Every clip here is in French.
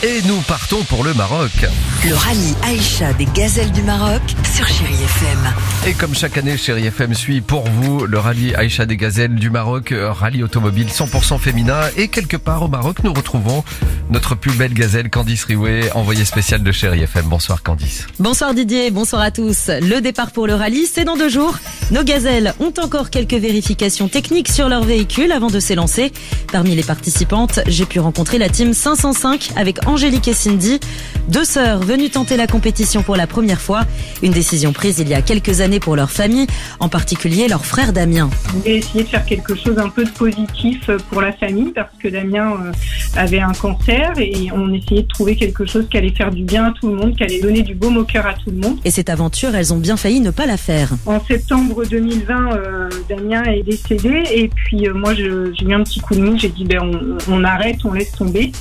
Et nous partons pour le Maroc. Le rallye Aïcha des gazelles du Maroc sur Chéri FM. Et comme chaque année, Chéri FM suit pour vous le rallye Aïcha des Gazelles du Maroc, euh, rallye automobile 100% féminin. Et quelque part au Maroc, nous retrouvons notre plus belle gazelle, Candice Riouet, envoyée spéciale de Chéri FM. Bonsoir Candice. Bonsoir Didier, bonsoir à tous. Le départ pour le rallye, c'est dans deux jours. Nos gazelles ont encore quelques vérifications techniques sur leur véhicule avant de s'élancer. Parmi les participantes, j'ai pu rencontrer la team 505 avec Angélique et Cindy, deux sœurs venues tenter la compétition pour la première fois. Une décision prise il y a quelques années pour leur famille, en particulier leur frère Damien. De faire quelque chose un peu de positif pour la famille parce que Damien euh, avait un cancer et on essayait de trouver quelque chose qui allait faire du bien à tout le monde, qui allait donner du baume au cœur à tout le monde. Et cette aventure, elles ont bien failli ne pas la faire. En septembre 2020, euh, Damien est décédé et puis euh, moi je- j'ai eu un petit coup de mou, j'ai dit ben on, on arrête, on laisse tomber.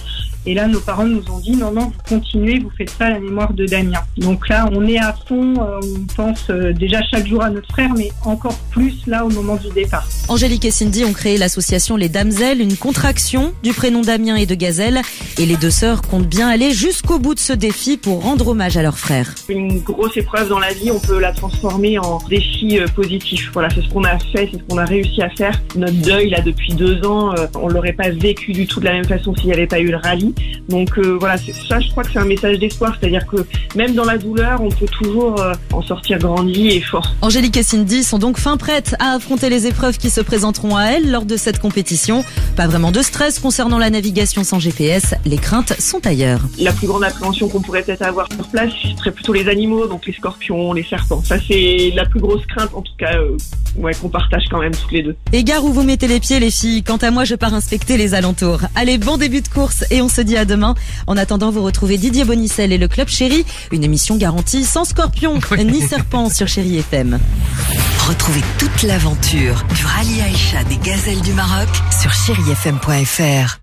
Et là, nos parents nous ont dit non, non, vous continuez, vous faites ça à la mémoire de Damien. Donc là, on est à fond, euh, on pense euh, déjà chaque jour à notre frère, mais encore plus là au moment du départ. Angélique et Cindy ont créé l'association Les Damselles, une contraction du prénom Damien et de Gazelle. Et les deux sœurs comptent bien aller jusqu'au bout de ce défi pour rendre hommage à leur frère. une grosse épreuve dans la vie, on peut la transformer en défi euh, positif. Voilà, c'est ce qu'on a fait, c'est ce qu'on a réussi à faire. Notre deuil, là, depuis deux ans, on l'aurait pas vécu du tout de la même façon s'il n'y avait pas eu le rallye. Donc euh, voilà, ça, je crois que c'est un message d'espoir, c'est-à-dire que même dans la douleur, on peut toujours euh, en sortir grandi et fort. Angélique et Cindy sont donc fin prêtes à affronter les épreuves qui se présenteront à elles lors de cette compétition. Pas vraiment de stress concernant la navigation sans GPS, les craintes sont ailleurs. La plus grande appréhension qu'on pourrait peut-être avoir sur place, ce serait plutôt les animaux, donc les scorpions, les serpents. Ça, c'est la plus grosse crainte, en tout cas, euh, ouais, qu'on partage quand même toutes les deux. Et gare où vous mettez les pieds les filles, quant à moi je pars inspecter les alentours. Allez, bon début de course et on se à demain. En attendant, vous retrouvez Didier Bonicel et le Club Chéri, une émission garantie sans scorpion ni serpent sur Chéri FM. Retrouvez toute l'aventure du rallye Aïcha des gazelles du Maroc sur chérifm.fr.